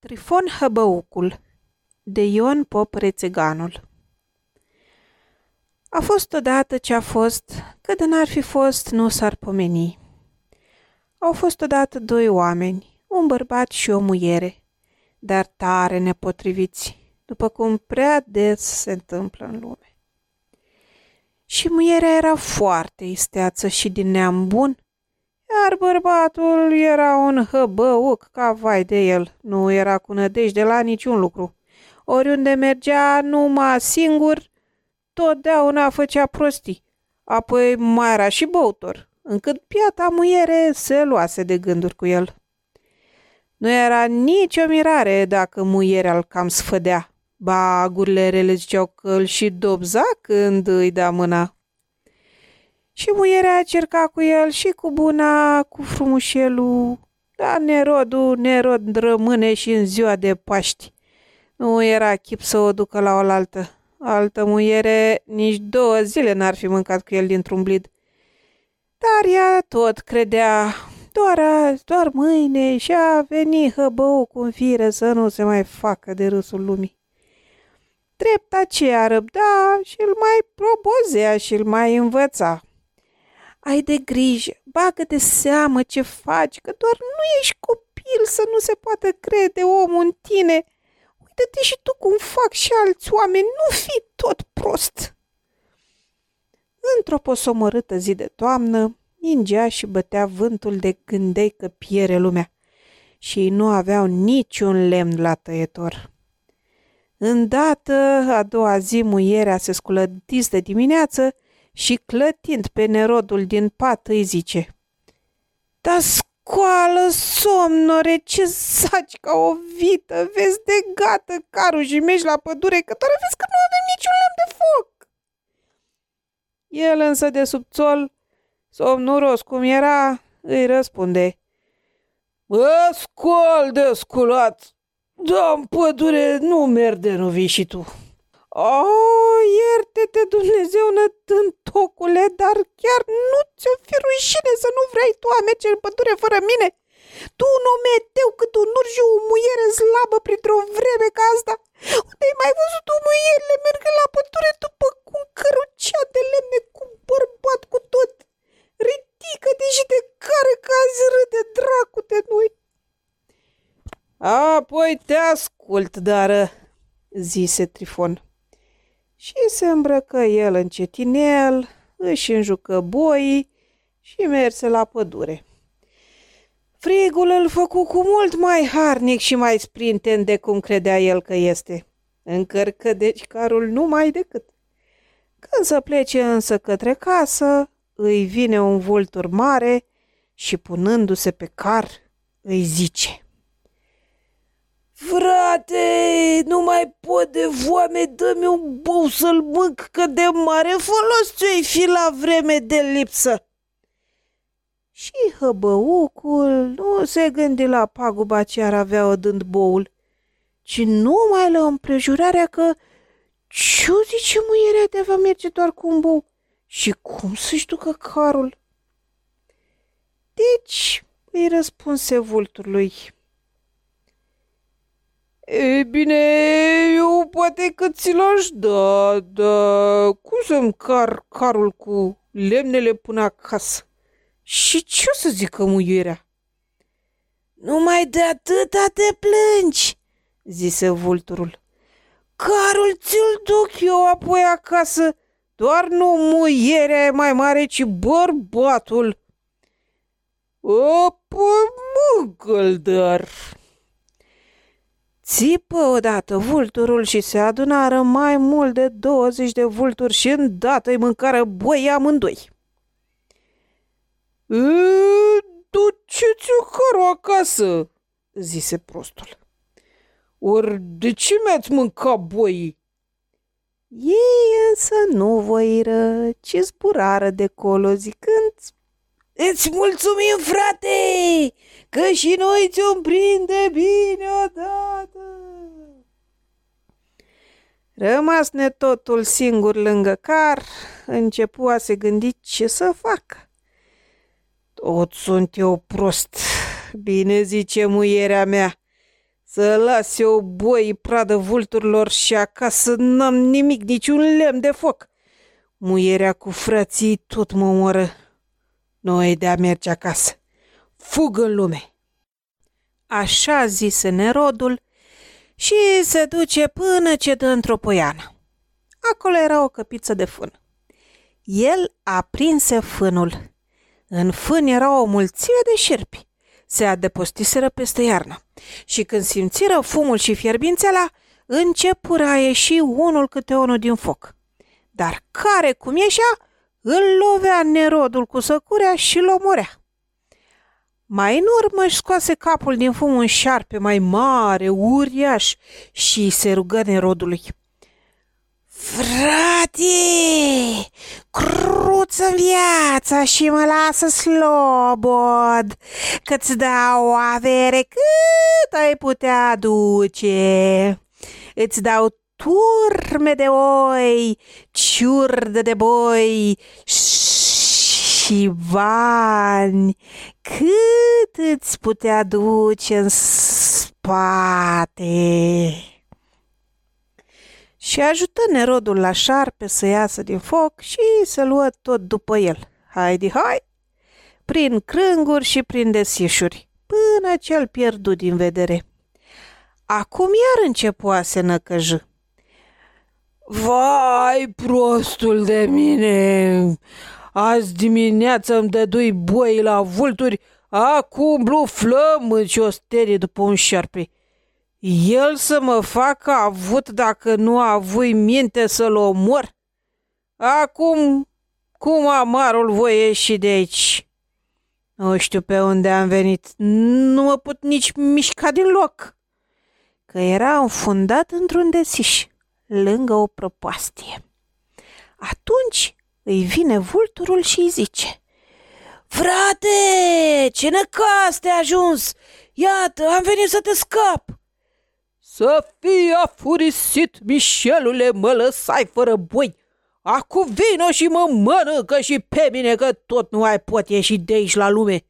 Trifon Hăbăucul de Ion Pop Rețeganul A fost odată ce a fost, că de n-ar fi fost, nu s-ar pomeni. Au fost odată doi oameni, un bărbat și o muiere, dar tare nepotriviți, după cum prea des se întâmplă în lume. Și muierea era foarte isteață și din neam bun, iar bărbatul era un hăbăuc ca vai de el, nu era cu nădejde la niciun lucru. Oriunde mergea numai singur, totdeauna făcea prostii. Apoi mai era și băutor, încât piata muiere se luase de gânduri cu el. Nu era nicio mirare dacă muierea îl cam sfădea. Ba, gurile ziceau că îl și dobza când îi da mâna. Și muierea cerca cu el și cu buna, cu frumușelul, dar nerodul nerod rămâne și în ziua de Paști. Nu era chip să o ducă la oaltă. Altă muiere nici două zile n-ar fi mâncat cu el dintr-un blid. Dar ea tot credea, doar azi, doar mâine și a venit hăbău cu fire să nu se mai facă de râsul lumii. Drept aceea răbda și îl mai probozea și îl mai învăța. Ai de grijă, bagă de seamă ce faci, că doar nu ești copil să nu se poată crede omul în tine. Uită-te și tu cum fac și alți oameni, nu fi tot prost. Într-o posomorâtă zi de toamnă, ningea și bătea vântul de gândei că piere lumea și ei nu aveau niciun lemn la tăietor. Îndată, a doua zi, muierea se sculă dis de dimineață și clătind pe nerodul din pat îi zice Da scoală, somnore, ce zaci ca o vită, vezi de gata carul și mergi la pădure, că doar vezi că nu avem niciun lemn de foc. El însă de subțol, somnuros cum era, îi răspunde Bă, scol de sculat, da, în pădure nu merde, nu vii și tu. Oh, ierte-te, Dumnezeu, nătântocule, dar chiar nu ți-o fi rușine să nu vrei tu a merge în pădure fără mine? Tu, un ometeu, cât un urși o muiere slabă printr-o vreme ca asta? Unde ai mai văzut tu muierile mergând la pădure după cum cărucea de lemne cu bărbat cu tot? Ridică-te și de care cazi râde dracu de noi. Apoi te ascult, dar, zise Trifon și se îmbrăcă el în cetinel, își înjucă boii și merse la pădure. Frigul îl făcu cu mult mai harnic și mai sprinten de cum credea el că este. Încărcă deci carul numai decât. Când să plece însă către casă, îi vine un vultur mare și punându-se pe car îi zice – Frate, nu mai pot de foame, dă-mi un bou să-l mânc, că de mare folos ți-o fi la vreme de lipsă. Și hăbăucul nu se gândi la paguba ce ar avea odând boul, ci numai la împrejurarea că ce zice muierea de va merge doar cu un bou și cum să-și ducă carul? Deci îi răspunse vulturului. E bine, eu poate că ți l-aș da, da, cum să-mi car carul cu lemnele până acasă? Și ce o să zică muierea? Numai de atâta te plângi, zise vulturul. Carul ți-l duc eu apoi acasă, doar nu muierea e mai mare, ci bărbatul. O, păi, dar, Țipă odată vulturul și se adunară mai mult de 20 de vulturi și îndată îi mâncară boi amândoi. Duceți-o carul acasă, zise prostul. Ori de ce mi-ați mâncat boii? Ei însă nu voiră, ci zburară de colo zicând Îți mulțumim, frate, că și noi ți-o prinde bine odată. Rămas netotul singur lângă car, începu a se gândi ce să facă. Tot sunt eu prost, bine zice muierea mea. Să las eu boi pradă vulturilor și acasă n-am nimic, niciun lemn de foc. Muierea cu frații tot mă omoră. Noi de a merge acasă. Fugă în lume. Așa zise Nerodul și se duce până ce dă într-o poiană. Acolo era o căpiță de fân. El aprinse fânul. În fân era o mulțime de șerpi. Se adăpostiseră peste iarnă. Și când simțiră fumul și fierbințela, începură a ieși unul câte unul din foc. Dar care cum ieșea, îl lovea nerodul cu săcurea și l omorea. Mai în urmă își scoase capul din fum un șarpe mai mare, uriaș, și se rugă nerodului. Frate, cruță viața și mă lasă slobod, că-ți dau avere cât ai putea duce. Îți dau turme de oi, ciurdă de boi și bani, cât îți putea duce în spate. Și ajută Nerodul la șarpe să iasă din foc și să luă tot după el. Haide, hai! Prin crânguri și prin desișuri, până ce îl pierdu din vedere. Acum iar începu a se năcăjă. Vai, prostul de mine! Azi dimineața îmi dădui boi la vulturi, acum blu flământ și o sterie după un șarpe. El să mă facă avut dacă nu a avut minte să-l omor? Acum, cum amarul voi ieși de aici? Nu știu pe unde am venit, nu mă pot nici mișca din loc, că era înfundat într-un desiș lângă o prăpastie. Atunci îi vine vulturul și îi zice Frate, ce năcas te-a ajuns! Iată, am venit să te scap! Să fii afurisit, Mișelule, mă lăsai fără boi! Acu vino și mă mănâncă și pe mine că tot nu ai pot ieși de aici la lume.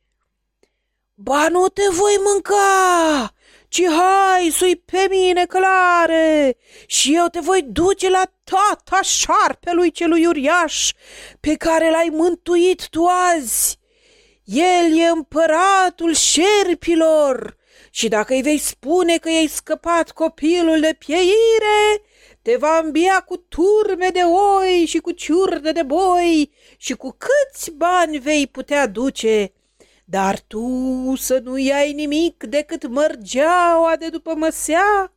Ba nu te voi mânca, ci hai sui pe mine călare și eu te voi duce la tata șarpelui celui uriaș pe care l-ai mântuit tu azi. El e împăratul șerpilor și dacă îi vei spune că i-ai scăpat copilul de pieire, te va îmbia cu turme de oi și cu ciurdă de boi și cu câți bani vei putea duce dar tu să nu iai nimic decât mărgeaua de după măsea,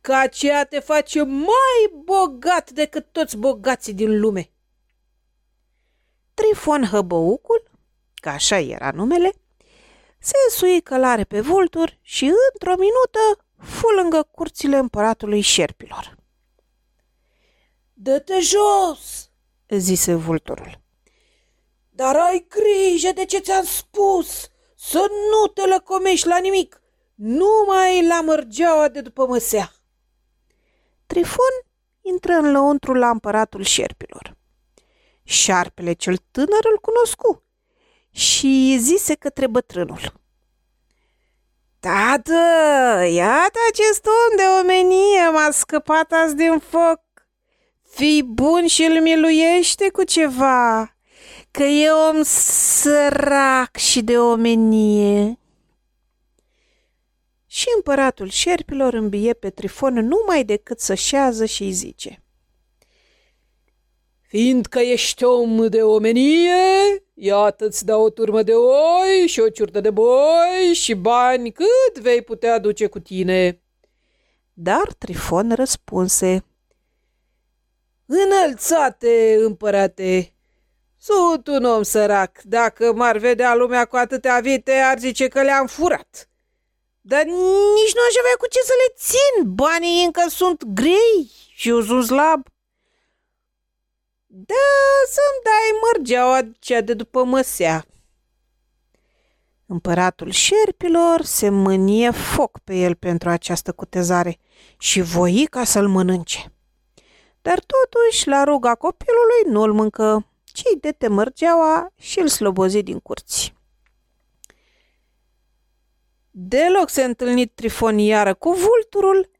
că aceea te face mai bogat decât toți bogații din lume. Trifon Hăbăucul, că așa era numele, se sui călare pe vulturi și într-o minută fu lângă curțile împăratului șerpilor. Dă-te jos!" zise vulturul. Dar ai grijă de ce ți-am spus, să nu te lăcomești la nimic, numai la mărgeaua de după măsea. Trifon intră în lăuntru la împăratul șerpilor. Șarpele cel tânăr îl cunoscu și zise către bătrânul. Tată, iată acest om de omenie m-a scăpat azi din foc. Fii bun și îl miluiește cu ceva că e om sărac și de omenie. Și împăratul șerpilor îmbie pe Trifon numai decât să șează și îi zice. Fiindcă ești om de omenie, iată-ți dau o turmă de oi și o ciurtă de boi și bani cât vei putea duce cu tine. Dar Trifon răspunse, Înălțate, împărate, sunt un om sărac. Dacă m-ar vedea lumea cu atâtea vite, ar zice că le-am furat. Dar nici nu aș avea cu ce să le țin. Banii încă sunt grei și eu sunt slab. Da, să-mi dai mărgeaua cea de după măsea. Împăratul șerpilor se mânie foc pe el pentru această cutezare și voi ca să-l mănânce. Dar totuși, la ruga copilului, nu-l mâncă cei de te mărgeaua și îl slobozi din curți. Deloc se întâlnit Trifon iară cu vulturul,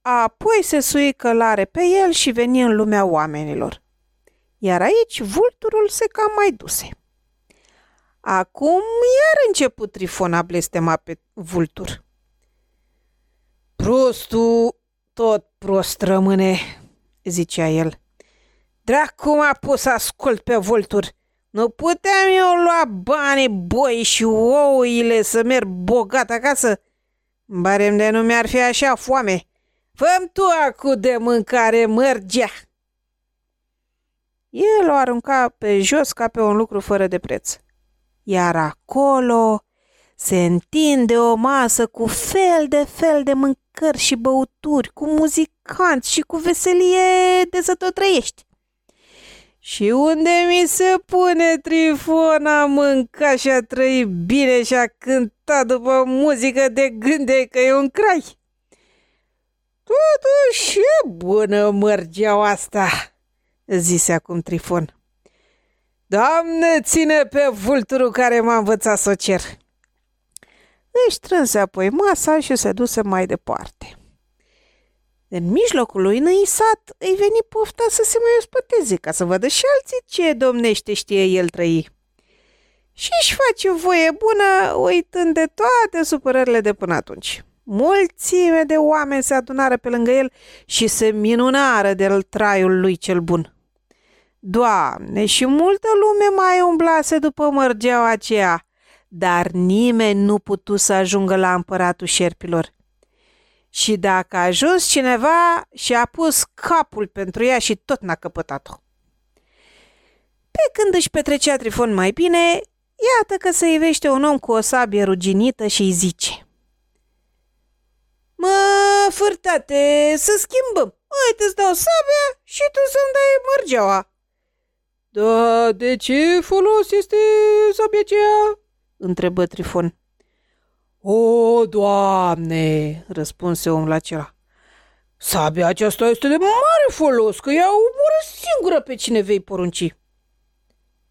apoi se sui călare pe el și veni în lumea oamenilor. Iar aici vulturul se cam mai duse. Acum iar început Trifon a blestema pe vultur. Prostul tot prost rămâne, zicea el. Dracu m-a pus să ascult pe vultur. Nu puteam eu lua banii boi și ouăile să merg bogat acasă? Barem de nu mi-ar fi așa foame. Făm tu acu de mâncare mărgea. El o arunca pe jos ca pe un lucru fără de preț. Iar acolo se întinde o masă cu fel de fel de mâncări și băuturi, cu muzicanți și cu veselie de să tot trăiești. Și unde mi se pune Trifona a mâncat și a trăit bine și a cântat după muzică de gânde că e un crai. Totuși e bună mărgeaua asta, zise acum Trifon. Doamne, ține pe vulturul care m-a învățat să o cer. Își trânse apoi masa și se duse mai departe. În mijlocul lui năisat îi veni pofta să se mai ospăteze ca să vadă și alții ce domnește știe el trăi. Și își face voie bună uitând de toate supărările de până atunci. Mulțime de oameni se adunară pe lângă el și se minunară de traiul lui cel bun. Doamne, și multă lume mai umblase după mărgeaua aceea, dar nimeni nu putu să ajungă la împăratul șerpilor. Și dacă a ajuns cineva și a pus capul pentru ea și tot n-a căpătat-o. Pe când își petrecea Trifon mai bine, iată că se ivește un om cu o sabie ruginită și îi zice Mă, fârtate, să schimbăm. Uite, îți dau sabia și tu să-mi dai mărgeaua. Da, de ce folos este sabia aceea? întrebă Trifon. O, Doamne!" răspunse omul acela. Sabia aceasta este de mare folos, că ea omoră singură pe cine vei porunci.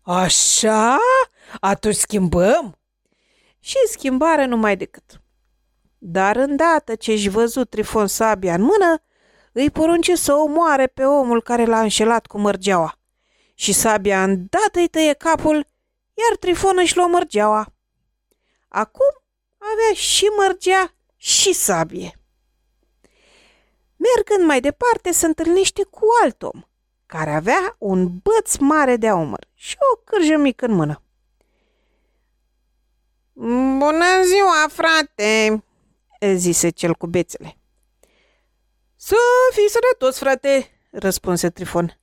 Așa? Atunci schimbăm? Și schimbare numai decât. Dar îndată ce își văzut Trifon sabia în mână, îi porunci să omoare pe omul care l-a înșelat cu mărgeaua. Și sabia îndată îi tăie capul, iar Trifon își luă mărgeaua. Acum avea și mărgea și sabie. Mergând mai departe, se întâlnește cu alt om, care avea un băț mare de umăr și o cârjă mică în mână. Bună ziua, frate!" zise cel cu bețele. Să fii sănătos, frate!" răspunse Trifon.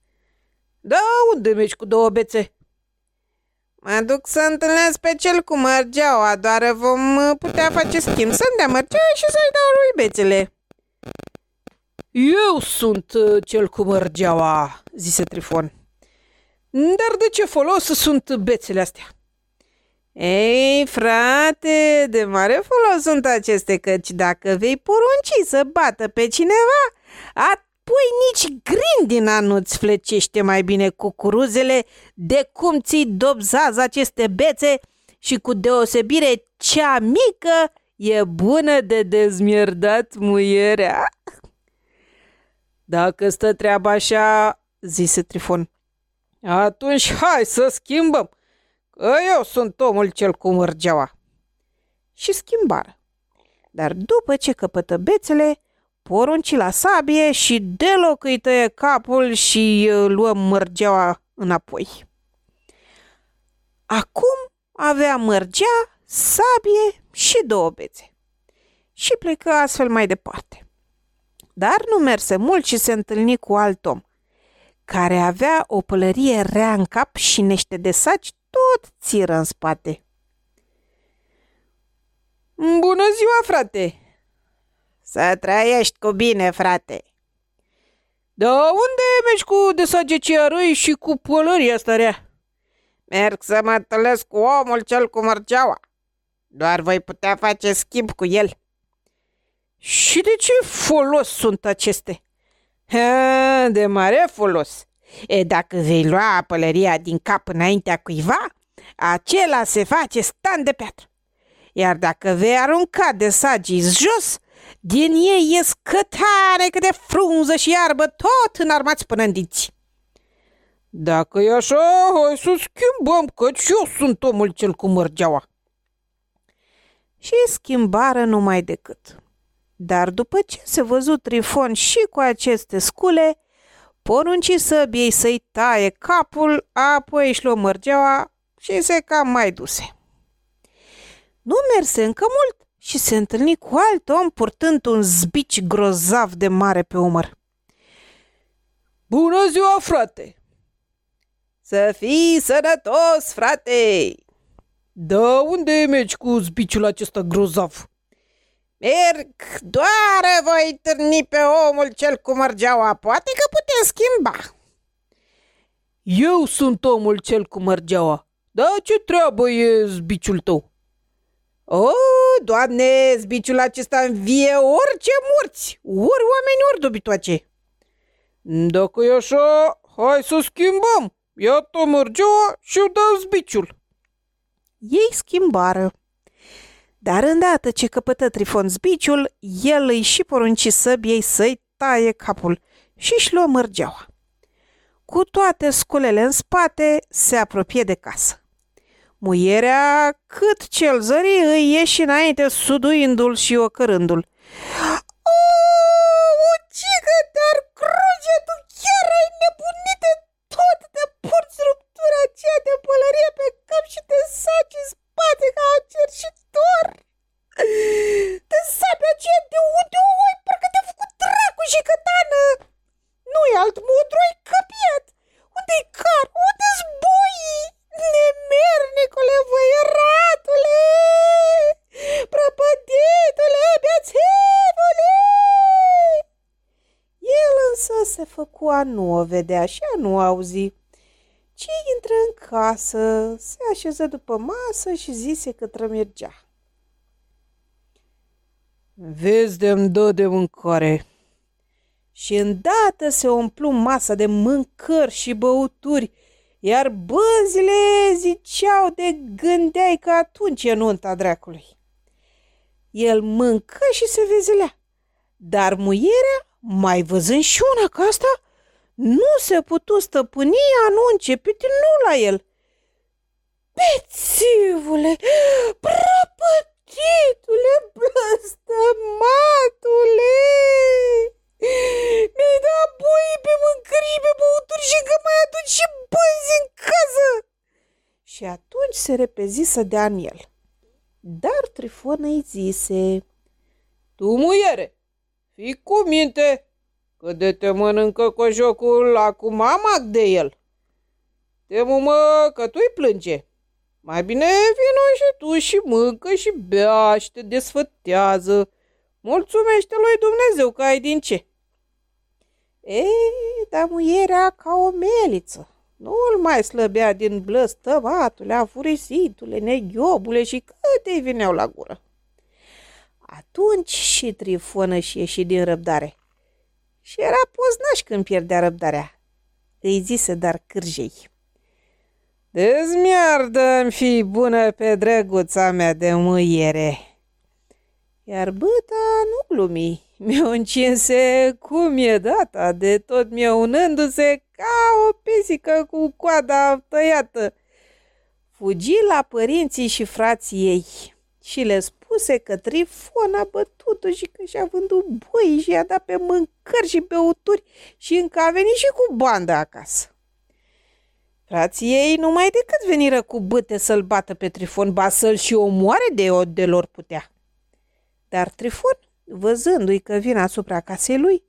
Da, unde mergi cu două bețe?" Mă duc să întâlnesc pe cel cu mărgeaua, doar vom uh, putea face schimb să-mi dea mărgeaua și să-i dau lui bețele. Eu sunt uh, cel cu mărgeaua, zise Trifon. Dar de ce folos sunt bețele astea? Ei, frate, de mare folos sunt aceste căci dacă vei porunci să bată pe cineva, Păi nici grindina nu-ți flecește mai bine cucuruzele de cum ți dobzaz aceste bețe și cu deosebire cea mică e bună de dezmierdat muierea. Dacă stă treaba așa, zise Trifon, atunci hai să schimbăm, că eu sunt omul cel cu mărgeaua. Și schimbară. Dar după ce căpătă bețele, porunci la sabie și deloc îi tăie capul și luă mărgeaua înapoi. Acum avea mărgea, sabie și două bețe. Și plecă astfel mai departe. Dar nu merse mult și se întâlni cu alt om, care avea o pălărie rea în cap și niște de saci tot țiră în spate. Bună ziua, frate!" Să trăiești cu bine, frate. Da unde mergi cu desagecia răi și cu pălăria asta rea? Merg să mă întâlnesc cu omul cel cu mărgeaua. Doar voi putea face schimb cu el. Și de ce folos sunt aceste? Ha, de mare folos. E, dacă vei lua pălăria din cap înaintea cuiva, acela se face stand de piatră. iar dacă vei arunca de sagii jos, din ei ies cătare câte frunză și iarbă, tot înarmați până în dinți. Dacă e așa, hai să schimbăm, căci eu sunt omul cel cu mărgeaua. Și schimbară numai decât. Dar după ce se văzut Trifon și cu aceste scule, porunci săbiei să-i taie capul, apoi își luă mărgeaua și se cam mai duse. Nu merse încă mult și se întâlni cu alt om purtând un zbici grozav de mare pe umăr. Bună ziua, frate! Să fii sănătos, frate! Da, unde mergi cu zbiciul acesta grozav? Merg, doar voi întâlni pe omul cel cu mărgeaua, poate că putem schimba. Eu sunt omul cel cu mărgeaua. Da, ce treabă e zbiciul tău? O, doamne, zbiciul acesta învie orice morți, ori oameni, ori dobitoace. Dacă e așa, hai să schimbăm. Iată mărgeaua și eu dau zbiciul. Ei schimbară. Dar îndată ce căpătă Trifon zbiciul, el îi și porunci săbiei să-i taie capul și își luă mărgeaua. Cu toate sculele în spate, se apropie de casă. Muierea, cât cel zări, îi ieși înainte, suduindu-l și ocărându-l. O, ucică, dar cruge, tu chiar ai nebunit de tot de porți ruptura aceea de pălărie pe cap și te saci în spate ca un cerșitor. Se făcu a nu o vedea și a nu auzi ci intră în casă, se așeză după masă și zise că mergea. Vezi de-mi dă de mâncare. Și îndată se umplu masa de mâncări și băuturi, iar băzile ziceau de gândeai că atunci e nunta dracului. El mâncă și se vezelea, dar muierea, mai văzând și una ca asta, nu se putu stăpâni anunce pe nu la el. Bețivule, prăpătitule, blăstămatule! Mi-ai dat boi pe mâncări și pe băuturi și încă mai aduci și bănzi în casă! Și atunci se repezi să dea în el. Dar Trifon îi zise, Tu, muiere, fii cu minte, că de te mănâncă cojocul acum mama de el. Temu mă că tu-i plânge. Mai bine vino și tu și mâncă și bea și te desfătează. Mulțumește lui Dumnezeu că ai din ce. Ei, dar muierea ca o meliță. Nu-l mai slăbea din blăstămatule, afurisitule, neghiobule și câte vineau la gură. Atunci și Trifonă și ieși din răbdare și era poznaș când pierdea răbdarea. Îi zise dar cârjei. Dezmiardă-mi fi bună pe drăguța mea de muiere. Iar băta nu glumi, mi-o încinse cum e data, de tot mi-unându-se ca o pisică cu coada tăiată. Fugi la părinții și frații ei și le spuse că Trifon a bătut-o și că și-a vândut boi și i-a dat pe mâncări și băuturi și încă a venit și cu bandă acasă. Frații ei numai decât veniră cu băte să-l bată pe Trifon, ba să-l și omoare de o de lor putea. Dar Trifon, văzându-i că vin asupra casei lui,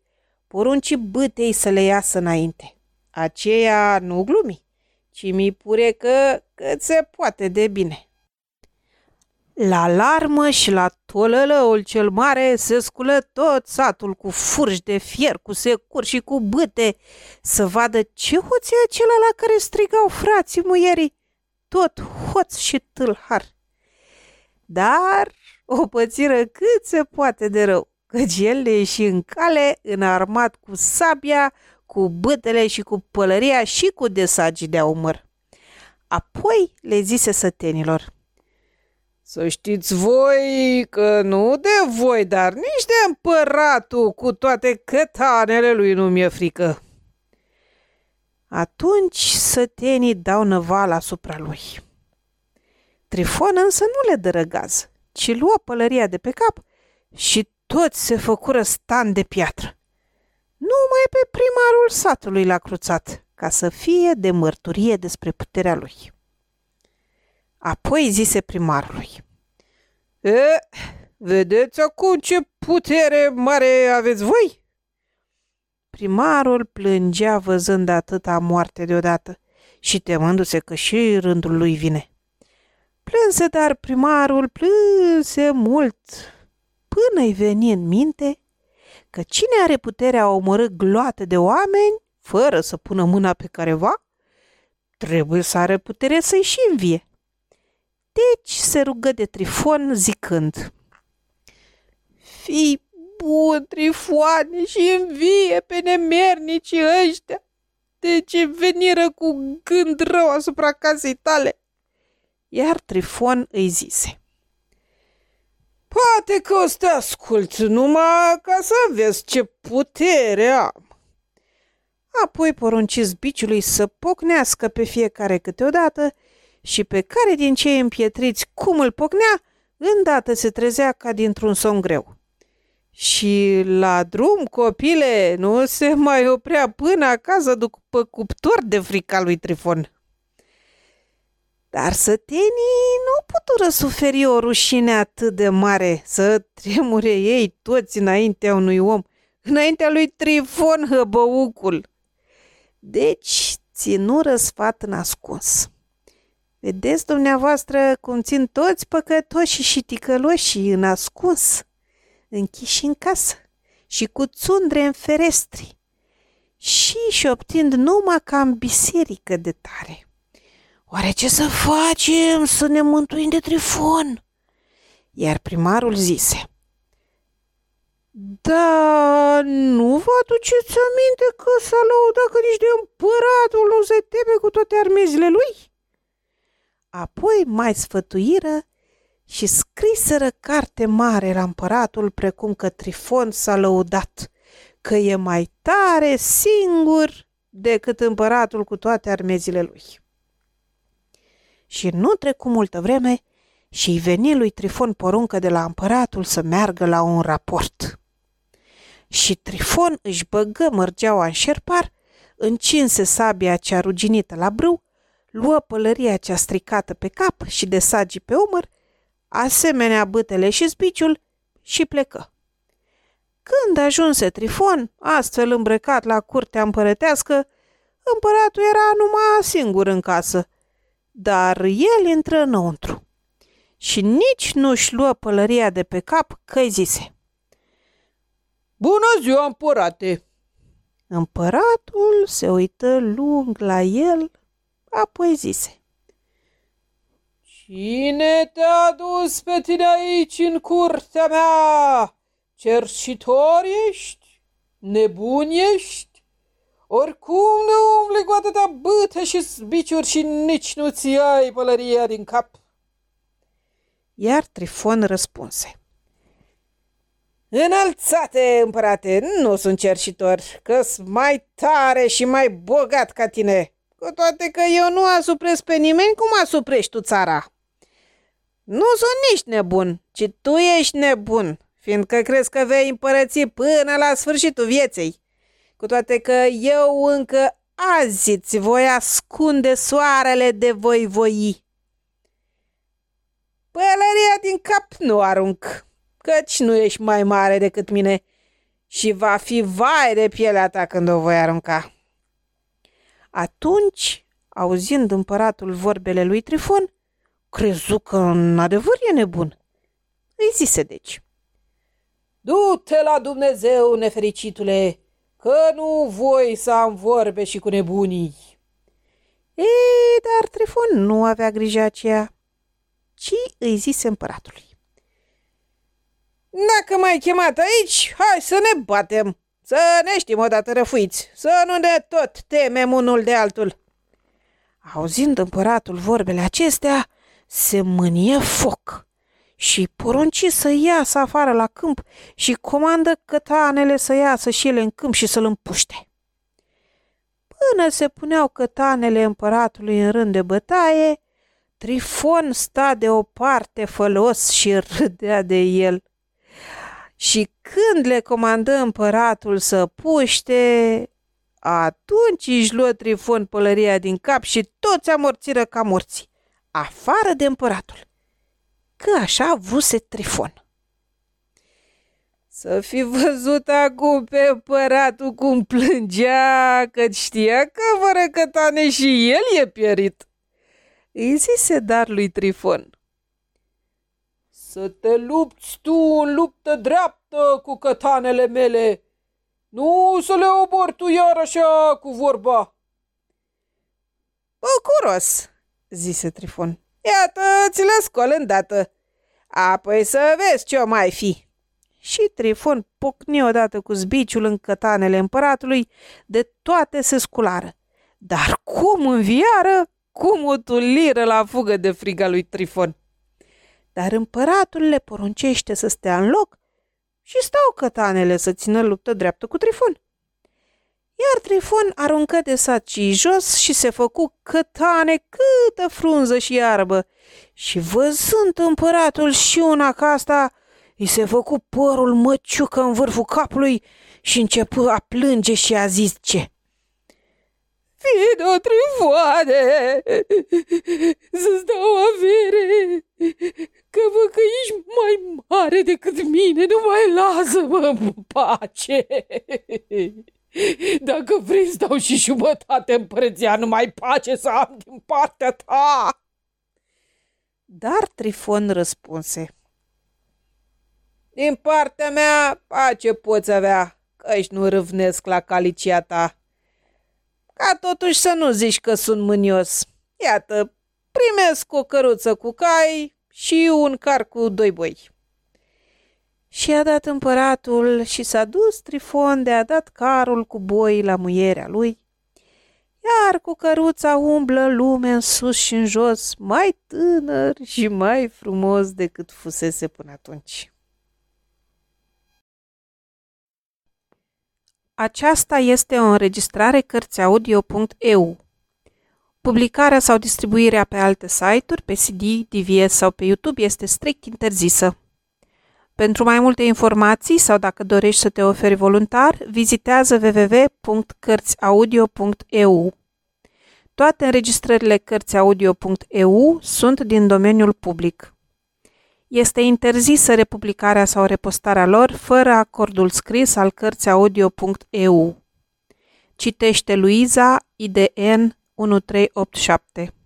porunci bătei să le iasă înainte. Aceea nu glumi, ci mi pure că cât se poate de bine. La larmă și la tolălăul cel mare se sculă tot satul cu furși de fier, cu securi și cu bâte, să vadă ce hoț e acela la care strigau frații muierii, tot hoț și tâlhar. Dar o pățiră cât se poate de rău, căci el le ieși în cale, înarmat cu sabia, cu bâtele și cu pălăria și cu desagi de umăr. Apoi le zise sătenilor – Să știți voi că nu de voi, dar nici de împăratul cu toate cătanele lui nu mi-e frică. Atunci sătenii dau năval asupra lui. Trifon însă nu le dă răgaz, ci luă pălăria de pe cap și toți se făcură stan de piatră. Numai pe primarul satului l-a cruțat, ca să fie de mărturie despre puterea lui. Apoi zise primarului. E, vedeți acum ce putere mare aveți voi? Primarul plângea văzând atâta moarte deodată și temându-se că și rândul lui vine. Plânse, dar primarul plânse mult, până îi veni în minte că cine are puterea a omorâ gloate de oameni, fără să pună mâna pe careva, trebuie să are putere să-i și învie. Deci se rugă de Trifon zicând, Fii bun, Trifoane, și învie pe nemernicii ăștia, de ce veniră cu gând rău asupra casei tale. Iar Trifon îi zise, Poate că o să te ascult numai ca să vezi ce putere am. Apoi porunci biciului să pocnească pe fiecare câteodată și pe care din cei împietriți cum îl pocnea, îndată se trezea ca dintr-un somn greu. Și la drum, copile, nu se mai oprea până acasă după cuptor de frica lui Trifon. Dar sătenii nu putură suferi o rușine atât de mare să tremure ei toți înaintea unui om, înaintea lui Trifon hăbăucul. Deci ținură sfat în ascuns. Vedeți dumneavoastră cum țin toți păcătoși și ticăloși în ascuns, închiși în casă și cu țundre în ferestri și șoptind numai ca în biserică de tare. Oare ce să facem să ne mântuim de trifon? Iar primarul zise, Da, nu vă aduceți aminte că s-a lăudat că nici de împăratul nu se teme cu toate armezile lui? Apoi mai sfătuiră și scriseră carte mare la împăratul precum că Trifon s-a lăudat că e mai tare singur decât împăratul cu toate armezile lui. Și nu trecu multă vreme și i veni lui Trifon poruncă de la împăratul să meargă la un raport. Și Trifon își băgă mărgeaua în șerpar, încinse sabia cea ruginită la brâu, luă pălăria cea stricată pe cap și de sagi pe umăr, asemenea bâtele și zbiciul și plecă. Când ajunse Trifon, astfel îmbrăcat la curtea împărătească, împăratul era numai singur în casă, dar el intră înăuntru și nici nu-și luă pălăria de pe cap că zise. Bună ziua, împărate! Împăratul se uită lung la el, apoi zise. Cine te-a dus pe tine aici în curtea mea? Cerșitor ești? Nebun ești? Oricum nu umbli cu atâtea bâte și zbiciuri și nici nu ți ai pălăria din cap. Iar Trifon răspunse. Înălțate, împărate, nu sunt cerșitor, că sunt mai tare și mai bogat ca tine, cu toate că eu nu asupresc pe nimeni cum asuprești tu țara. Nu sunt nici nebun, ci tu ești nebun, fiindcă crezi că vei împărăți până la sfârșitul vieții cu toate că eu încă azi îți voi ascunde soarele de voi voi. Pălăria din cap nu arunc, căci nu ești mai mare decât mine și va fi vai de pielea ta când o voi arunca. Atunci, auzind împăratul vorbele lui Trifon, crezu că în adevăr e nebun. Îi zise deci. Du-te la Dumnezeu, nefericitule, că nu voi să am vorbe și cu nebunii. Ei, dar Trifon nu avea grijă aceea, ci îi zise împăratului. Dacă m-ai chemat aici, hai să ne batem, să ne știm odată răfuiți, să nu ne tot temem unul de altul. Auzind împăratul vorbele acestea, se mânie foc și porunci să iasă afară la câmp și comandă cătanele să iasă și ele în câmp și să-l împuște. Până se puneau cătanele împăratului în rând de bătaie, Trifon sta de o parte fălos și râdea de el. Și când le comandă împăratul să puște, atunci își luă Trifon pălăria din cap și toți amorțiră ca morți, afară de împăratul, că așa vuse Trifon. Să fi văzut acum pe împăratul cum plângea, că știa că fără cătane și el e pierit. Îi zise dar lui Trifon. Să te lupți tu în luptă dreaptă cu cătanele mele, nu să le obor tu iar așa cu vorba. Bucuros, zise Trifon. Iată, ți le scol îndată. Apoi să vezi ce-o mai fi. Și Trifon pocni odată cu zbiciul în cătanele împăratului, de toate se sculară. Dar cum înviară, cum o tuliră la fugă de friga lui Trifon. Dar împăratul le poruncește să stea în loc și stau cătanele să țină luptă dreaptă cu Trifon. Iar Trifon aruncă de sacii jos și se făcu cătane câtă frunză și iarbă. Și văzând împăratul și una ca asta, îi se făcu părul măciucă în vârful capului și începu a plânge și a zis ce? Fido Trifoane, să-ți dau avere, că văd că ești mai mare decât mine, nu mai lasă-mă în pace. Dacă vrei să dau și jumătate împărăția, numai pace să am din partea ta. Dar Trifon răspunse. Din partea mea, pace poți avea, căci nu râvnesc la calicia ta. Ca totuși să nu zici că sunt mânios. Iată, primesc o căruță cu cai și un car cu doi boi. Și a dat împăratul și s-a dus Trifon de a dat carul cu boi la muierea lui, iar cu căruța umblă lume în sus și în jos, mai tânăr și mai frumos decât fusese până atunci. Aceasta este o înregistrare Cărțiaudio.eu. Publicarea sau distribuirea pe alte site-uri, pe CD, DVS sau pe YouTube este strict interzisă. Pentru mai multe informații sau dacă dorești să te oferi voluntar, vizitează www.cărțiaudio.eu. Toate înregistrările Cărțiaudio.eu sunt din domeniul public. Este interzisă republicarea sau repostarea lor fără acordul scris al cărții audio.eu. Citește Luiza, IDN 1387